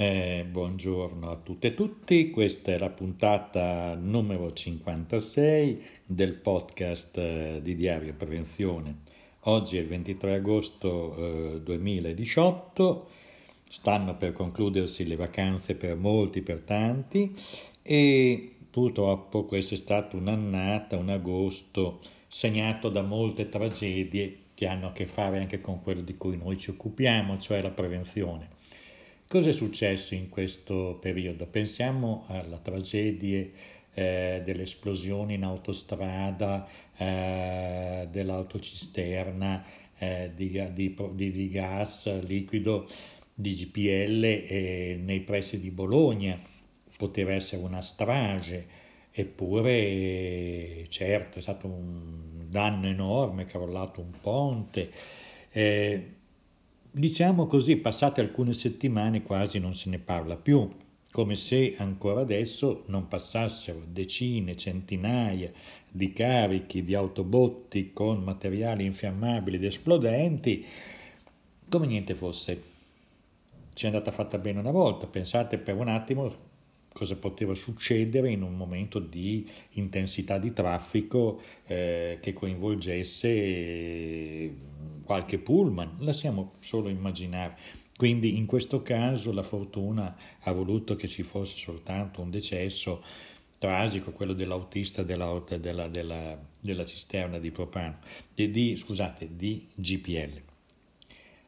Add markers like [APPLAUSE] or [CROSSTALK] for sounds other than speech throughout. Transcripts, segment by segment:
Eh, buongiorno a tutte e tutti, questa è la puntata numero 56 del podcast eh, di Diario Prevenzione. Oggi è il 23 agosto eh, 2018, stanno per concludersi le vacanze per molti, per tanti e purtroppo questa è stata un'annata, un agosto segnato da molte tragedie che hanno a che fare anche con quello di cui noi ci occupiamo, cioè la prevenzione. Cosa è successo in questo periodo? Pensiamo alle tragedie eh, delle esplosioni in autostrada, eh, dell'autocisterna, eh, di, di, gas liquido, di GPL nei pressi di Bologna. Poteva essere una strage, eppure certo è stato un danno enorme, è crollato un ponte. Eh, diciamo così, passate alcune settimane quasi non se ne parla più, come se ancora adesso non passassero decine, centinaia di carichi di autobotti con materiali infiammabili ed esplodenti, come niente fosse. Ci è andata fatta bene una volta, pensate per un attimo cosa poteva succedere in un momento di intensità di traffico eh, che coinvolgesse qualche pullman, lasciamo solo immaginare. Quindi in questo caso la fortuna ha voluto che ci fosse soltanto un decesso tragico, quello dell'autista della, della, della, della cisterna di propano, di, di, scusate, di GPL.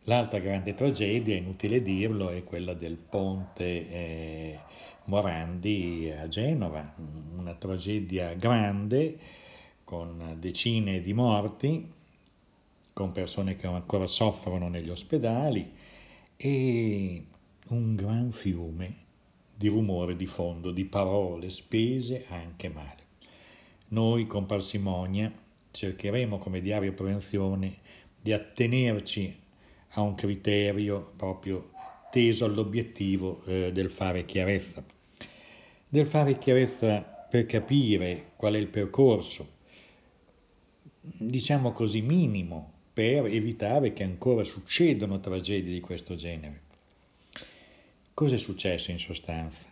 L'altra grande tragedia, inutile dirlo, è quella del ponte eh, Morandi a Genova, una tragedia grande con decine di morti, con persone che ancora soffrono negli ospedali e un gran fiume di rumore di fondo, di parole spese anche male. Noi con parsimonia cercheremo come diario prevenzione di attenerci a un criterio proprio teso all'obiettivo eh, del fare chiarezza del fare chiarezza per capire qual è il percorso, diciamo così, minimo per evitare che ancora succedano tragedie di questo genere. Cosa è successo in sostanza?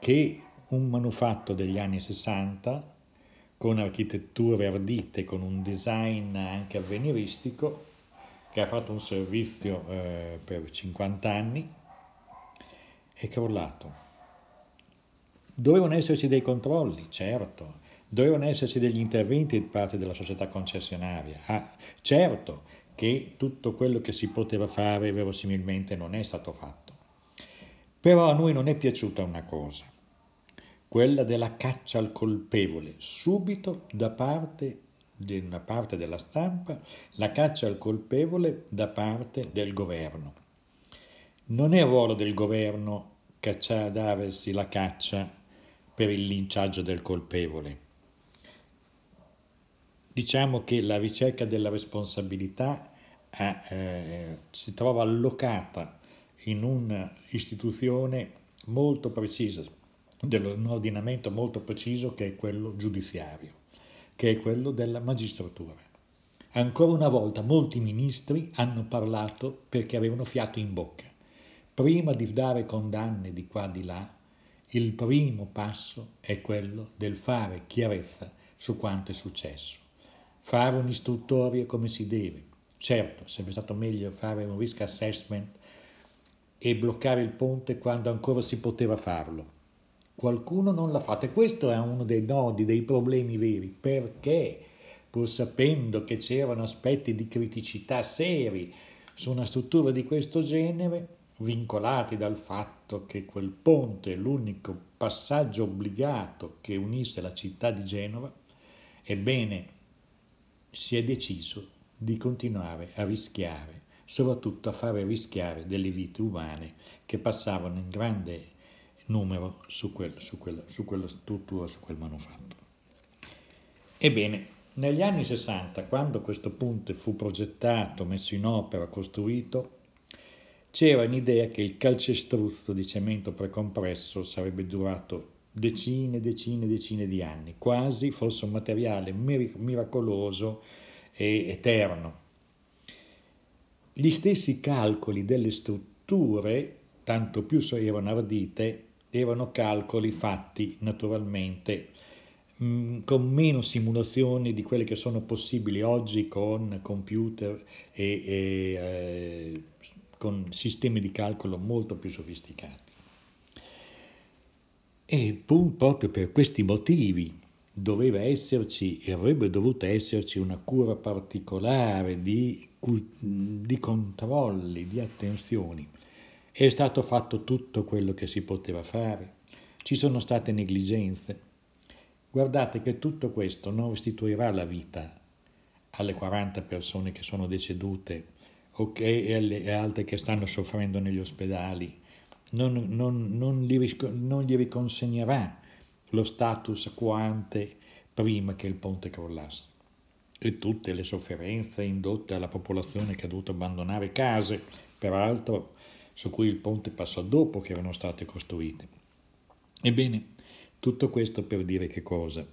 Che un manufatto degli anni 60, con architetture ardite, con un design anche avveniristico, che ha fatto un servizio eh, per 50 anni, è crollato Dovevano esserci dei controlli, certo, dovevano esserci degli interventi da parte della società concessionaria. Ah, certo che tutto quello che si poteva fare verosimilmente non è stato fatto. Però a noi non è piaciuta una cosa, quella della caccia al colpevole, subito da parte di una parte della stampa, la caccia al colpevole da parte del governo. Non è ruolo del governo cacciare, darsi la caccia per il linciaggio del colpevole. Diciamo che la ricerca della responsabilità eh, si trova allocata in un'istituzione molto precisa, un ordinamento molto preciso che è quello giudiziario, che è quello della magistratura. Ancora una volta molti ministri hanno parlato perché avevano fiato in bocca. Prima di dare condanne di qua di là, il primo passo è quello del fare chiarezza su quanto è successo. Fare un'istruttoria come si deve. Certo, sarebbe stato meglio fare un risk assessment e bloccare il ponte quando ancora si poteva farlo. Qualcuno non l'ha fatto e questo è uno dei nodi, dei problemi veri. Perché, pur sapendo che c'erano aspetti di criticità seri su una struttura di questo genere, vincolati dal fatto che quel ponte l'unico passaggio obbligato che unisse la città di Genova, ebbene si è deciso di continuare a rischiare, soprattutto a fare rischiare delle vite umane che passavano in grande numero su, quel, su, quella, su quella struttura, su quel manufatto. Ebbene, negli anni 60, quando questo ponte fu progettato, messo in opera, costruito, c'era un'idea che il calcestruzzo di cemento precompresso sarebbe durato decine, decine, decine di anni, quasi fosse un materiale miracoloso e eterno. Gli stessi calcoli delle strutture tanto più erano ardite, erano calcoli fatti naturalmente mm, con meno simulazioni di quelle che sono possibili oggi con computer e, e eh, con sistemi di calcolo molto più sofisticati. E proprio per questi motivi doveva esserci e avrebbe dovuto esserci una cura particolare di, di controlli, di attenzioni. È stato fatto tutto quello che si poteva fare. Ci sono state negligenze. Guardate che tutto questo non restituirà la vita alle 40 persone che sono decedute e alle altre che stanno soffrendo negli ospedali. Non, non, non, gli, non gli riconsegnerà lo status quo ante prima che il ponte crollasse e tutte le sofferenze indotte alla popolazione che ha dovuto abbandonare case, peraltro su cui il ponte passò dopo che erano state costruite. Ebbene, tutto questo per dire che cosa?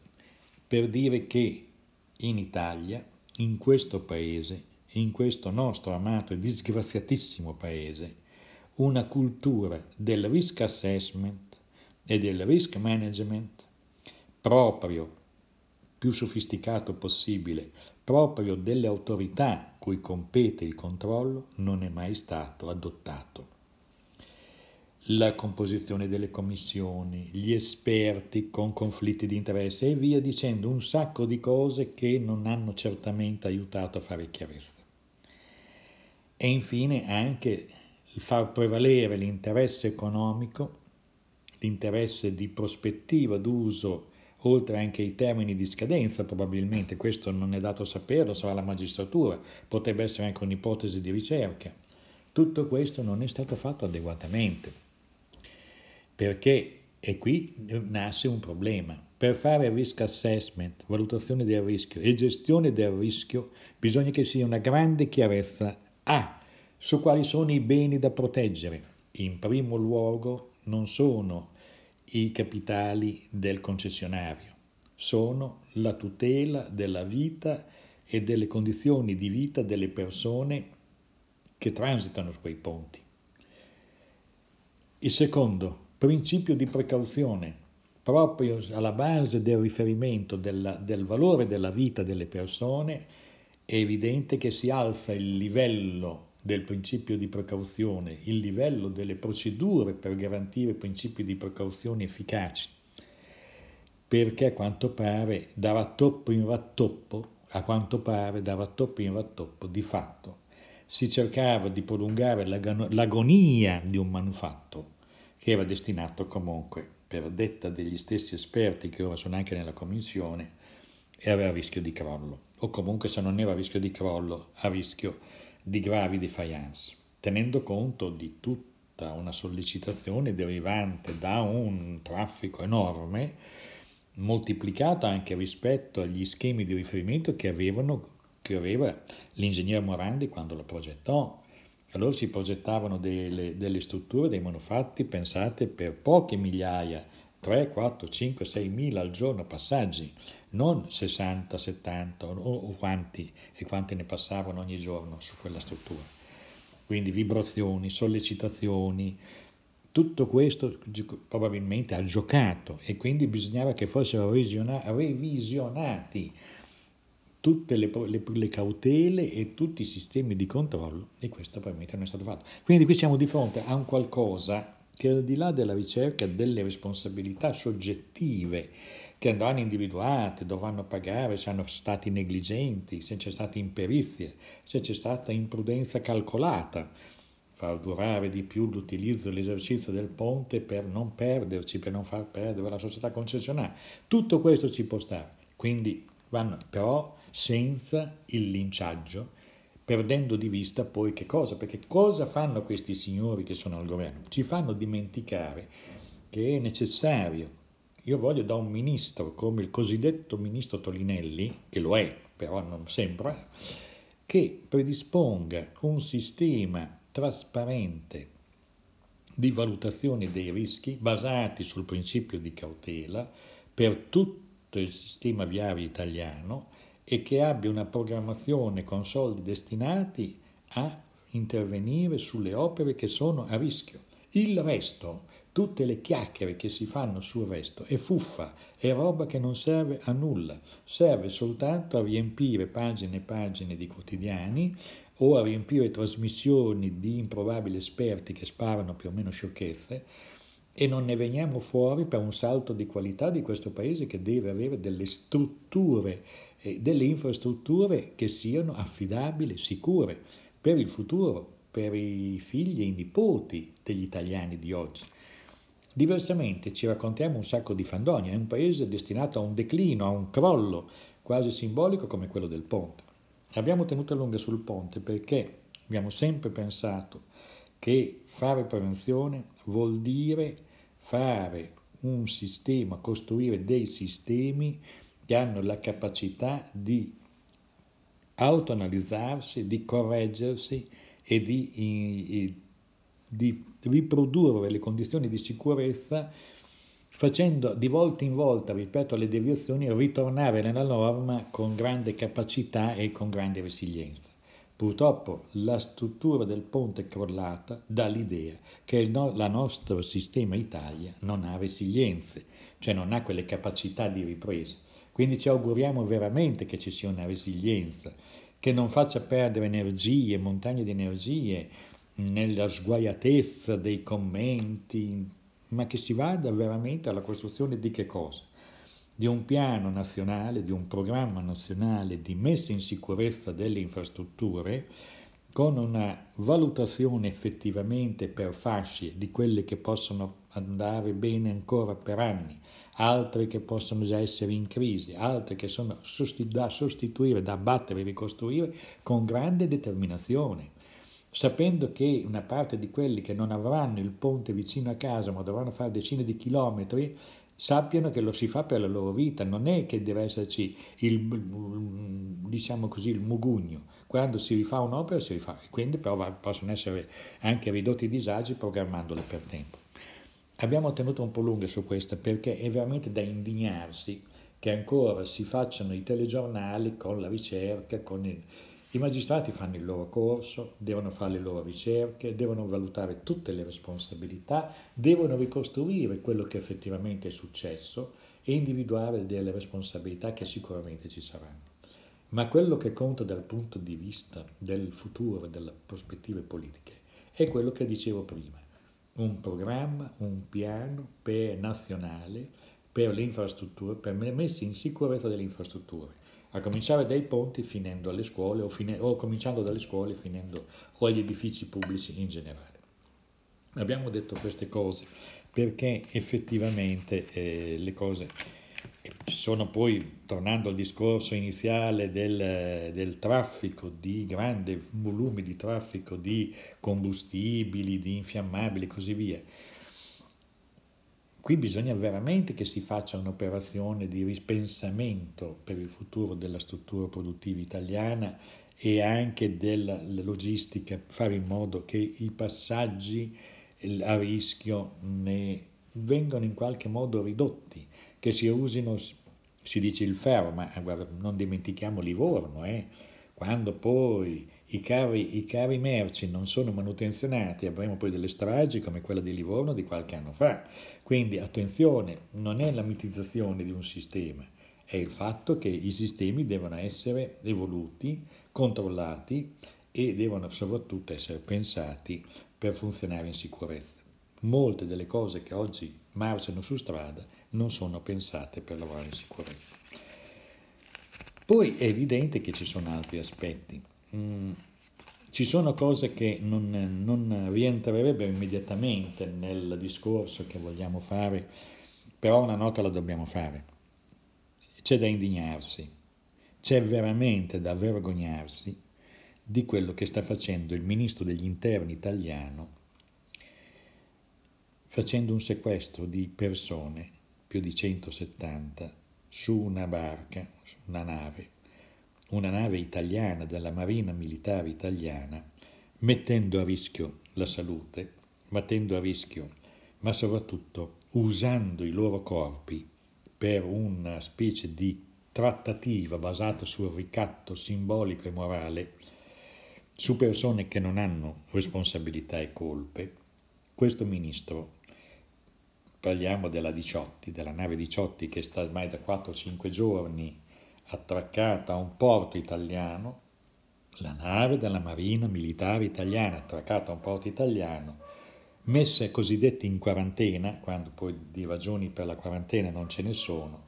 Per dire che in Italia, in questo paese, in questo nostro amato e disgraziatissimo paese, una cultura del risk assessment e del risk management proprio più sofisticato possibile, proprio delle autorità cui compete il controllo, non è mai stato adottato. La composizione delle commissioni, gli esperti con conflitti di interesse e via dicendo, un sacco di cose che non hanno certamente aiutato a fare chiarezza. E infine anche il far prevalere l'interesse economico, l'interesse di prospettiva d'uso oltre anche ai termini di scadenza probabilmente, questo non è dato saperlo, sarà la magistratura, potrebbe essere anche un'ipotesi di ricerca. Tutto questo non è stato fatto adeguatamente, perché, e qui nasce un problema, per fare risk assessment, valutazione del rischio e gestione del rischio, bisogna che sia una grande chiarezza A, su quali sono i beni da proteggere. In primo luogo non sono i capitali del concessionario, sono la tutela della vita e delle condizioni di vita delle persone che transitano su quei ponti. Il secondo, principio di precauzione, proprio alla base del riferimento della, del valore della vita delle persone, è evidente che si alza il livello del principio di precauzione, il livello delle procedure per garantire principi di precauzione efficaci, perché a quanto pare da rattoppo in rattoppo, a quanto pare da rattoppo in rattoppo, di fatto. Si cercava di prolungare l'agonia di un manufatto che era destinato comunque, per detta degli stessi esperti che ora sono anche nella commissione, era a rischio di crollo, o comunque se non era a rischio di crollo, a rischio di gravi defiance, tenendo conto di tutta una sollecitazione derivante da un traffico enorme, moltiplicato anche rispetto agli schemi di riferimento che, avevano, che aveva l'ingegnere Morandi quando lo progettò. Allora si progettavano delle, delle strutture, dei manufatti pensate per poche migliaia, 3, 4, 5, 6 mila al giorno passaggi non 60, 70 o, o quanti e quanti ne passavano ogni giorno su quella struttura. Quindi vibrazioni, sollecitazioni, tutto questo probabilmente ha giocato e quindi bisognava che fossero revisionati tutte le, le, le, cautele e tutti i sistemi di controllo e questo probabilmente non è stato fatto. Quindi qui siamo di fronte a un qualcosa che al di là della ricerca delle responsabilità soggettive che andranno individuate, dovranno pagare se hanno stati negligenti, se c'è stata imperizia, se c'è stata imprudenza calcolata, far durare di più l'utilizzo e l'esercizio del ponte per non perderci, per non far perdere la società concessionaria. Tutto questo ci può stare, quindi vanno però senza il linciaggio, perdendo di vista poi che cosa, perché cosa fanno questi signori che sono al governo? Ci fanno dimenticare che è necessario io voglio da un ministro come il cosiddetto ministro Tolinelli, che lo è, però non sembra, che predisponga un sistema trasparente di valutazione dei rischi basati sul principio di cautela per tutto il sistema viario italiano e che abbia una programmazione con soldi destinati a intervenire sulle opere che sono a rischio. Il resto, tutte le chiacchiere che si fanno sul resto, è fuffa, è roba che non serve a nulla, serve soltanto a riempire pagine e pagine di quotidiani o a riempire trasmissioni di improbabili esperti che sparano più o meno sciocchezze e non ne veniamo fuori per un salto di qualità di questo paese che deve avere delle strutture, delle infrastrutture che siano affidabili, sicure per il futuro, per i figli e i nipoti degli italiani di oggi. Diversamente ci raccontiamo un sacco di fandonia, è un paese destinato a un declino, a un crollo quasi simbolico come quello del ponte. Abbiamo tenuto a lungo sul ponte perché abbiamo sempre pensato che fare prevenzione vuol dire fare un sistema, costruire dei sistemi che hanno la capacità di autoanalizzarsi, di correggersi e di, di riprodurre le condizioni di sicurezza facendo di volta in volta, rispetto alle deviazioni, ritornare nella norma con grande capacità e con grande resilienza. Purtroppo la struttura del ponte è crollata dà l'idea che il no, nostro sistema Italia non ha resilienze, cioè non ha quelle capacità di ripresa. Quindi ci auguriamo veramente che ci sia una resilienza, che non faccia perdere energie, montagne di energie, nella sguaiatezza dei commenti, ma che si vada veramente alla costruzione di che cosa? Di un piano nazionale, di un programma nazionale di messa in sicurezza delle infrastrutture con una valutazione effettivamente per fasce di quelle che possono andare bene ancora per anni, altre che possono già essere in crisi, altre che sono da sostituire, da abbattere ricostruire con grande determinazione sapendo che una parte di quelli che non avranno il ponte vicino a casa ma dovranno fare decine di chilometri, sappiano che lo si fa per la loro vita, non è che deve esserci il, diciamo così, il mugugno. Quando si rifà un'opera si rifà, e quindi però possono essere anche ridotti i disagi programmandole per tempo. Abbiamo tenuto un po' lunghe su questa perché è veramente da indignarsi che ancora si facciano i telegiornali con la ricerca, con il, i magistrati fanno il loro corso, devono fare le loro ricerche, devono valutare tutte le responsabilità, devono ricostruire quello che effettivamente è successo e individuare delle responsabilità che sicuramente ci saranno. Ma quello che conta dal punto di vista del futuro, delle prospettive politiche, è quello che dicevo prima. Un programma, un piano per nazionale per le infrastrutture, per messa in sicurezza delle infrastrutture a cominciare dai ponti finendo alle scuole o, fine, o cominciando dalle scuole finendo o agli edifici pubblici in generale. Abbiamo detto queste cose perché effettivamente eh, le cose sono poi, tornando al discorso iniziale del, del traffico, di grande volume di traffico di combustibili, di infiammabili e così via, Qui bisogna veramente che si faccia un'operazione di rispensamento per il futuro della struttura produttiva italiana e anche della logistica, fare in modo che i passaggi a rischio ne vengano in qualche modo ridotti, che si usino, si dice il ferro, ma guarda, non dimentichiamo Livorno, eh? quando poi i carri, i carri merci non sono manutenzionati, avremo poi delle stragi come quella di Livorno di qualche anno fa. Quindi attenzione, non è la mitizzazione di un sistema, è il fatto che i sistemi devono essere evoluti, controllati e devono soprattutto essere pensati per funzionare in sicurezza. Molte delle cose che oggi marciano su strada non sono pensate per lavorare in sicurezza. Poi è evidente che ci sono altri aspetti. Mm, ci sono cose che non, non rientrerebbero immediatamente nel discorso che vogliamo fare, però una nota la dobbiamo fare. C'è da indignarsi, c'è veramente da vergognarsi di quello che sta facendo il ministro degli interni italiano facendo un sequestro di persone, più di 170, su una barca, una nave, una nave italiana della Marina Militare Italiana, mettendo a rischio la salute, mettendo a rischio, ma soprattutto usando i loro corpi per una specie di trattativa basata sul ricatto simbolico e morale su persone che non hanno responsabilità e colpe, questo ministro, parliamo della Diciotti, della nave Diciotti che sta ormai da 4-5 giorni attraccata a un porto italiano, la nave della Marina Militare Italiana attraccata a un porto italiano, messa cosiddette in quarantena, quando poi di ragioni per la quarantena non ce ne sono,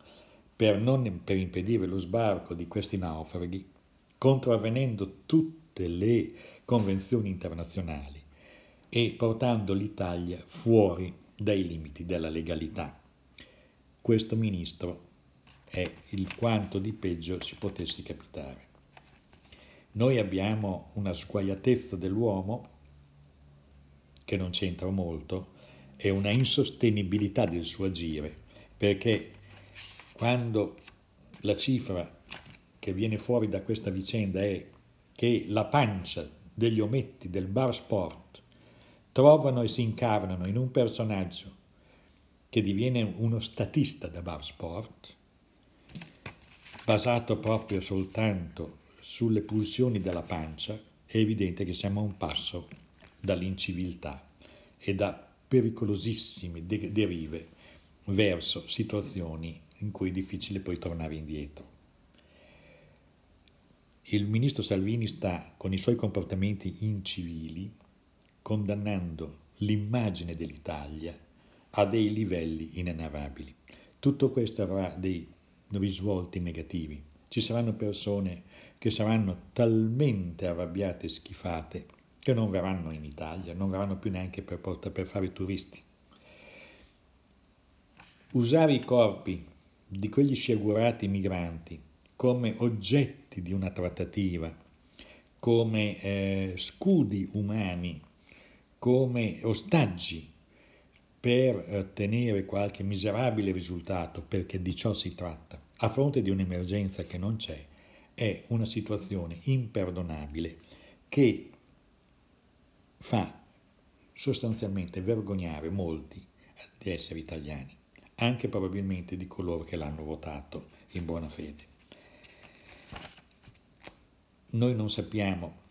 per, non, per impedire lo sbarco di questi naufraghi, contravvenendo tutte le convenzioni internazionali e portando l'Italia fuori dai limiti della legalità. Questo ministro è il quanto di peggio ci potesse capitare. Noi abbiamo una sguaiatezza dell'uomo che non c'entra molto e una insostenibilità del suo agire, perché quando la cifra che viene fuori da questa vicenda è che la pancia degli ometti del bar sport trovano e si incarnano in un personaggio che diviene uno statista da bar sport, basato proprio soltanto sulle pulsioni della pancia, è evidente che siamo a un passo dall'inciviltà e da pericolosissime derive verso situazioni in cui è difficile poi tornare indietro. Il ministro Salvini sta con i suoi comportamenti incivili condannando l'immagine dell'Italia a dei livelli inenarrabili. Tutto questo avrà dei risvolti negativi. Ci saranno persone che saranno talmente arrabbiate e schifate che non verranno in Italia, non verranno più neanche per, porta, per fare turisti. Usare i corpi di quegli sciagurati migranti come oggetti di una trattativa, come eh, scudi umani, come ostaggi per ottenere qualche miserabile risultato, perché di ciò si tratta, a fronte di un'emergenza che non c'è, è una situazione imperdonabile che fa sostanzialmente vergognare molti di essere italiani, anche probabilmente di coloro che l'hanno votato in buona fede. Noi non sappiamo,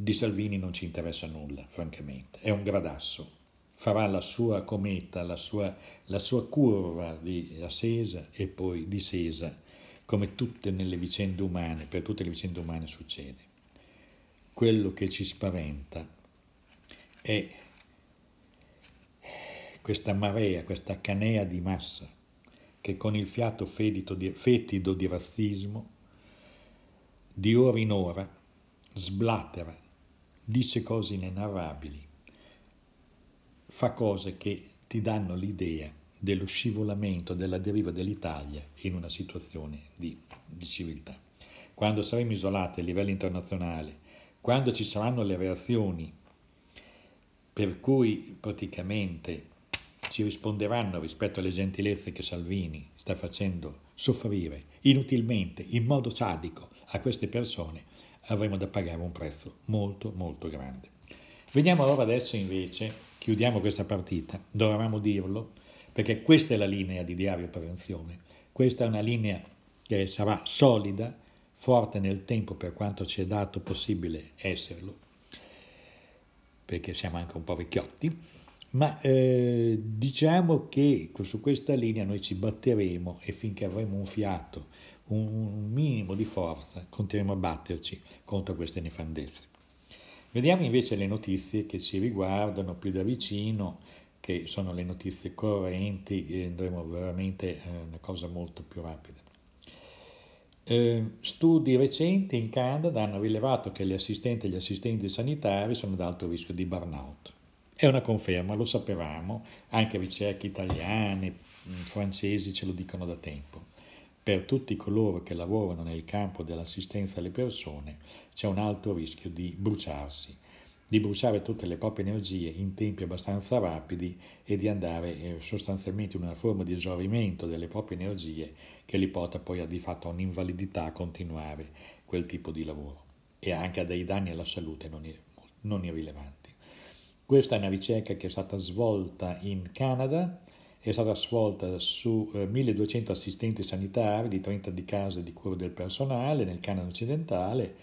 di Salvini non ci interessa nulla, francamente, è un gradasso, farà la sua cometa, la sua, la sua curva di ascesa e poi discesa, come tutte nelle vicende umane, per tutte le vicende umane succede. Quello che ci spaventa è questa marea, questa canea di massa che con il fiato fetido di, fetido di razzismo di ora in ora sblattera, dice cose inenarrabili, fa cose che ti danno l'idea dello scivolamento, della deriva dell'Italia in una situazione di, di civiltà. Quando saremo isolati a livello internazionale, quando ci saranno le reazioni per cui praticamente ci risponderanno rispetto alle gentilezze che Salvini sta facendo soffrire inutilmente, in modo sadico, a queste persone, avremo da pagare un prezzo molto molto grande. Veniamo allora adesso invece, chiudiamo questa partita, dovevamo dirlo, perché questa è la linea di diario prevenzione, questa è una linea che sarà solida, forte nel tempo per quanto ci è dato possibile esserlo, perché siamo anche un po' vecchiotti, ma eh, diciamo che su questa linea noi ci batteremo e finché avremo un fiato, un minimo di forza, continueremo a batterci contro queste nefandezze. Vediamo invece le notizie che ci riguardano più da vicino, che sono le notizie correnti e andremo veramente a una cosa molto più rapida. Eh, studi recenti in Canada hanno rilevato che gli assistenti e gli assistenti sanitari sono ad alto rischio di burnout. È una conferma, lo sapevamo, anche ricerche italiane, francesi ce lo dicono da tempo. Per tutti coloro che lavorano nel campo dell'assistenza alle persone c'è un alto rischio di bruciarsi, di bruciare tutte le proprie energie in tempi abbastanza rapidi e di andare eh, sostanzialmente in una forma di esaurimento delle proprie energie che li porta poi a, di fatto a un'invalidità a continuare quel tipo di lavoro e anche a dei danni alla salute non, non irrilevanti. Questa è una ricerca che è stata svolta in Canada è stata svolta su eh, 1200 assistenti sanitari di 30 di case di cura del personale nel Canada occidentale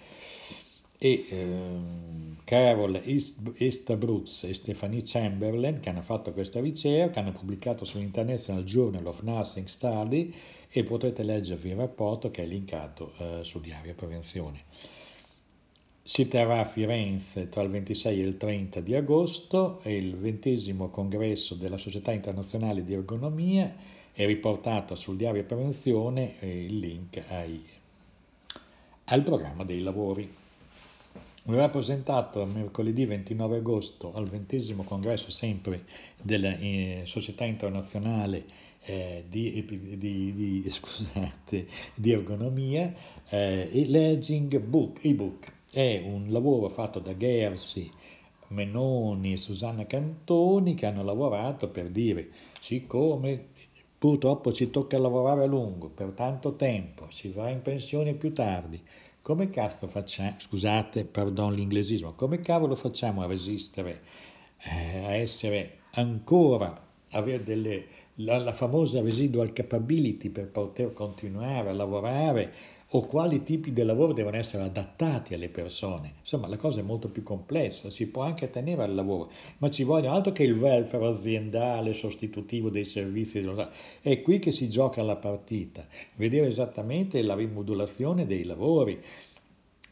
e ehm, Carol Easterbrooks e Stephanie Chamberlain che hanno fatto questa ricerca, hanno pubblicato sull'International Journal of Nursing Study e potrete leggervi il rapporto che è linkato eh, su Diario Prevenzione. Si terrà a Firenze tra il 26 e il 30 di agosto, è il ventesimo congresso della Società Internazionale di Ergonomia, è riportato sul Diario Prevenzione il link ai, al programma dei lavori. Verrà presentato mercoledì 29 agosto al ventesimo congresso sempre della eh, Società Internazionale eh, di, di, di, [LAUGHS] scusate, di ergonomia, eh, il Leging Book, ebook. È un lavoro fatto da Gersi, Menoni e Susanna Cantoni che hanno lavorato per dire siccome purtroppo ci tocca lavorare a lungo per tanto tempo, si va in pensione più tardi, come cazzo facciamo, scusate, pardon l'inglesismo, come cavolo facciamo a resistere, eh, a essere ancora, avere delle la, la famosa residual capability per poter continuare a lavorare o quali tipi di lavoro devono essere adattati alle persone. Insomma, la cosa è molto più complessa, si può anche tenere al lavoro, ma ci vogliono altro che il welfare aziendale sostitutivo dei servizi Stato. È qui che si gioca la partita, vedere esattamente la rimodulazione dei lavori,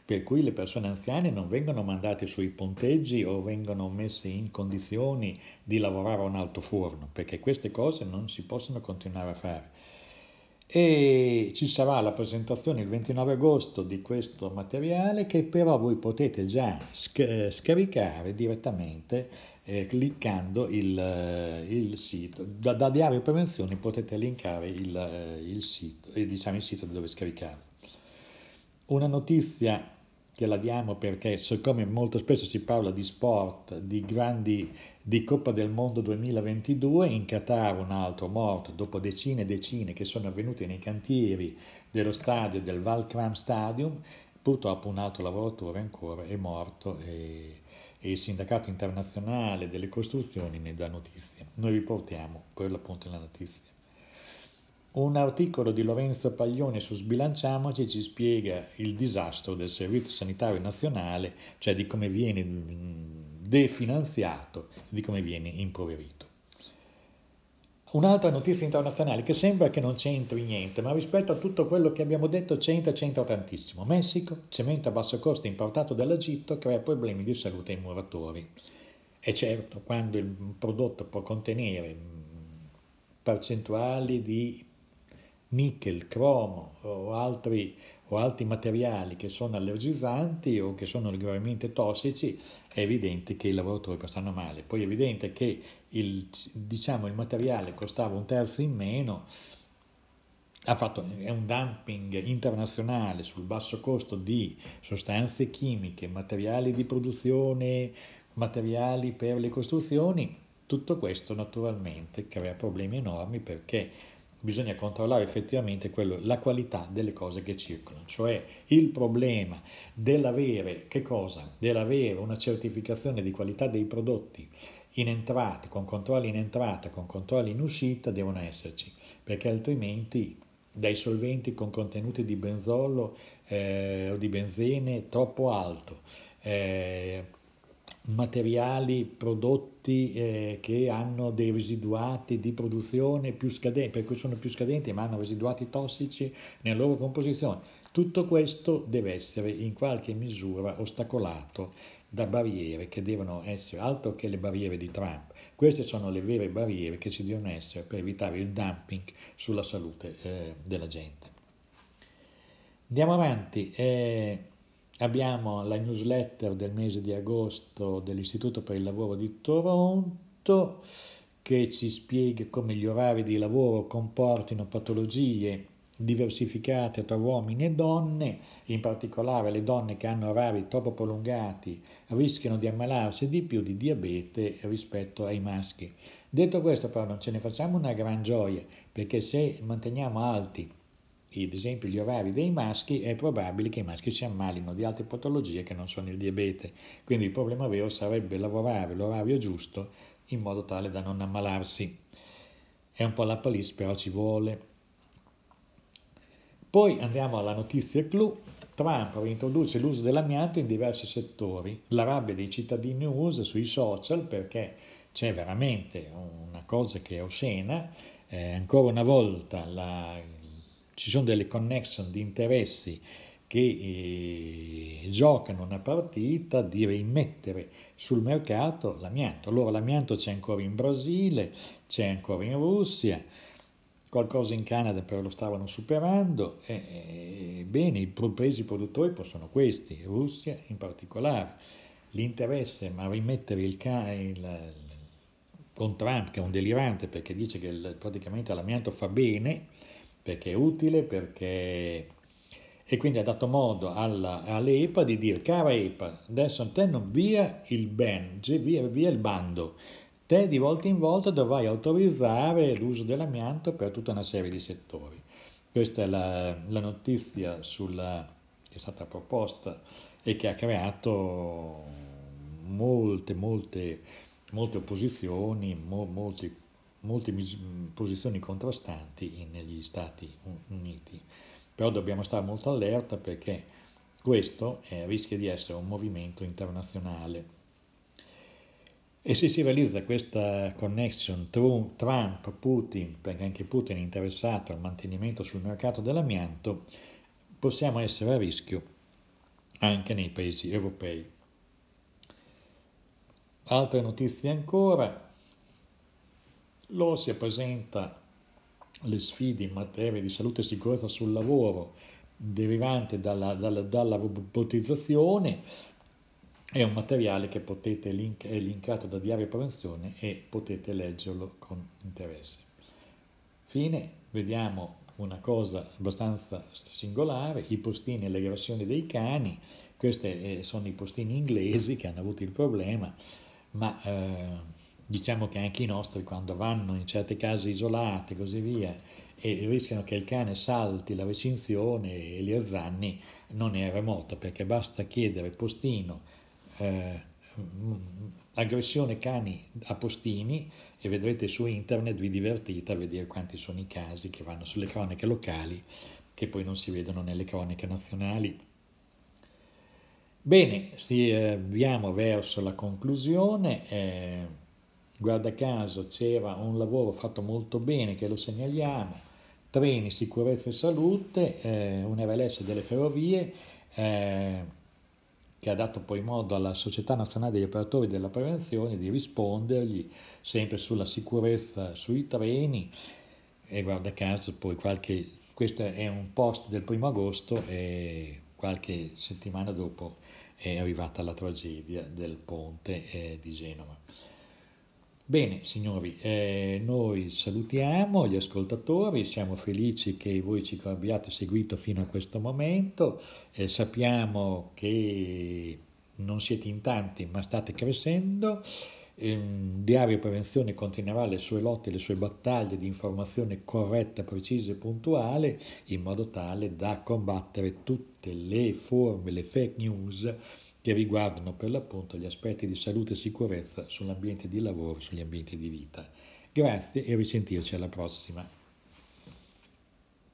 per cui le persone anziane non vengono mandate sui ponteggi o vengono messe in condizioni di lavorare a un alto forno, perché queste cose non si possono continuare a fare. E ci sarà la presentazione il 29 agosto di questo materiale che però voi potete già sc- scaricare direttamente eh, cliccando il, eh, il, sito. Da, da Diario Prevenzione potete linkare il, eh, il sito, eh, diciamo il sito dove scaricarlo. Una notizia che la diamo perché siccome molto spesso si parla di sport, di grandi di Coppa del Mondo 2022, in Qatar un altro morto dopo decine e decine che sono avvenute nei cantieri dello stadio del Valkram Stadium, purtroppo un altro lavoratore ancora è morto e, e il sindacato internazionale delle costruzioni ne dà notizia. Noi riportiamo per l'appunto la notizia. Un articolo di Lorenzo Paglione su Sbilanciamoci ci spiega il disastro del Servizio Sanitario Nazionale, cioè di come viene definanziato, di come viene impoverito. Un'altra notizia internazionale che sembra che non c'entri niente, ma rispetto a tutto quello che abbiamo detto c'entra, c'entra tantissimo. Messico, cemento a basso costo importato dall'Egitto, crea problemi di salute ai muratori. E certo, quando il prodotto può contenere percentuali di nickel, cromo o altri, altri materiali che sono allergizzanti o che sono gravemente tossici, è evidente che i lavoratori stanno male. Poi è evidente che il, diciamo, il materiale costava un terzo in meno, Fatto, è un dumping internazionale sul basso costo di sostanze chimiche, materiali di produzione, materiali per le costruzioni. Tutto questo naturalmente crea problemi enormi perché bisogna controllare effettivamente quello, la qualità delle cose che circolano, cioè il problema dell'avere? Dell'avere una certificazione di qualità dei prodotti in entrata, con controlli in entrata, con controlli in uscita, devono esserci, perché altrimenti dai solventi con contenuti di benzolo eh, o di benzene troppo alto, eh, materiali, prodotti eh, che hanno dei residuati di produzione più scadenti, per cui sono più scadenti ma hanno residuati tossici nella loro composizione. Tutto questo deve essere in qualche misura ostacolato da barriere che devono essere altro che le barriere di Trump. Queste sono le vere barriere che ci devono essere per evitare il dumping sulla salute eh, della gente. Andiamo avanti. Eh, Abbiamo la newsletter del mese di agosto dell'Istituto per il Lavoro di Toronto che ci spiega come gli orari di lavoro comportino patologie diversificate tra uomini e donne, in particolare le donne che hanno orari troppo prolungati rischiano di ammalarsi di più di diabete rispetto ai maschi. Detto questo però non ce ne facciamo una gran gioia perché se manteniamo alti ad esempio gli orari dei maschi, è probabile che i maschi si ammalino di altre patologie che non sono il diabete. Quindi il problema vero sarebbe lavorare l'orario giusto in modo tale da non ammalarsi. È un po' la palisse, però ci vuole. Poi andiamo alla notizia clou. Trump introduce l'uso dell'amianto in diversi settori, la rabbia dei cittadini USA sui social perché c'è veramente una cosa che è oscena, eh, ancora una volta la, ci sono delle connection di interessi che eh, giocano una partita di rimettere sul mercato l'amianto. Allora l'amianto c'è ancora in Brasile, c'è ancora in Russia, qualcosa in Canada però lo stavano superando, e, bene, i paesi produttori sono questi, Russia in particolare. L'interesse a rimettere il, il, con Trump, che è un delirante perché dice che il, praticamente l'amianto fa bene, perché è utile, perché... E quindi ha dato modo alla, all'EPA di dire, cara EPA, adesso te non via il ban, via, via il bando, te di volta in volta dovrai autorizzare l'uso dell'amianto per tutta una serie di settori. Questa è la, la notizia sulla, che è stata proposta e che ha creato molte, molte, molte opposizioni, mo, molti, molte posizioni contrastanti negli Stati Uniti. Però dobbiamo stare molto allerta perché questo eh, rischia di essere un movimento internazionale e se si realizza questa connection Trump-Putin, perché anche Putin è interessato al mantenimento sul mercato dell'amianto, possiamo essere a rischio anche nei paesi europei. Altre notizie ancora, l'OSIA presenta le sfide in materia di salute e sicurezza sul lavoro derivante dalla, dalla, dalla robotizzazione, è un materiale che potete link, è linkato da Diario Prevenzione e potete leggerlo con interesse. Fine, vediamo una cosa abbastanza singolare, i postini e le aggressioni dei cani, questi eh, sono i postini inglesi che hanno avuto il problema, ma eh, diciamo che anche i nostri quando vanno in certe case isolate e così via e rischiano che il cane salti la recinzione e li azzanni, non è remoto perché basta chiedere postino eh, aggressione cani a postini e vedrete su internet, vi divertite a vedere quanti sono i casi che vanno sulle cronache locali che poi non si vedono nelle cronache nazionali. Bene, si avviamo verso la conclusione. Eh, guarda caso c'era un lavoro fatto molto bene che lo segnaliamo, treni, sicurezza e salute, eh, un RLS delle ferrovie, eh, che ha dato poi modo alla Società Nazionale degli Operatori della Prevenzione di rispondergli sempre sulla sicurezza sui treni e guarda caso poi qualche, questo è un post del primo agosto e qualche settimana dopo è arrivata la tragedia del ponte eh, di Genova. Bene, signori, eh, noi salutiamo gli ascoltatori, siamo felici che voi ci abbiate seguito fino a questo momento, eh, sappiamo che non siete in tanti ma state crescendo, eh, Diario Prevenzione continuerà le sue lotte, le sue battaglie di informazione corretta, precisa e puntuale in modo tale da combattere tutte le forme, le fake news che riguardano per l'appunto gli aspetti di salute e sicurezza sull'ambiente di lavoro, sugli ambienti di vita. Grazie e risentirci alla prossima.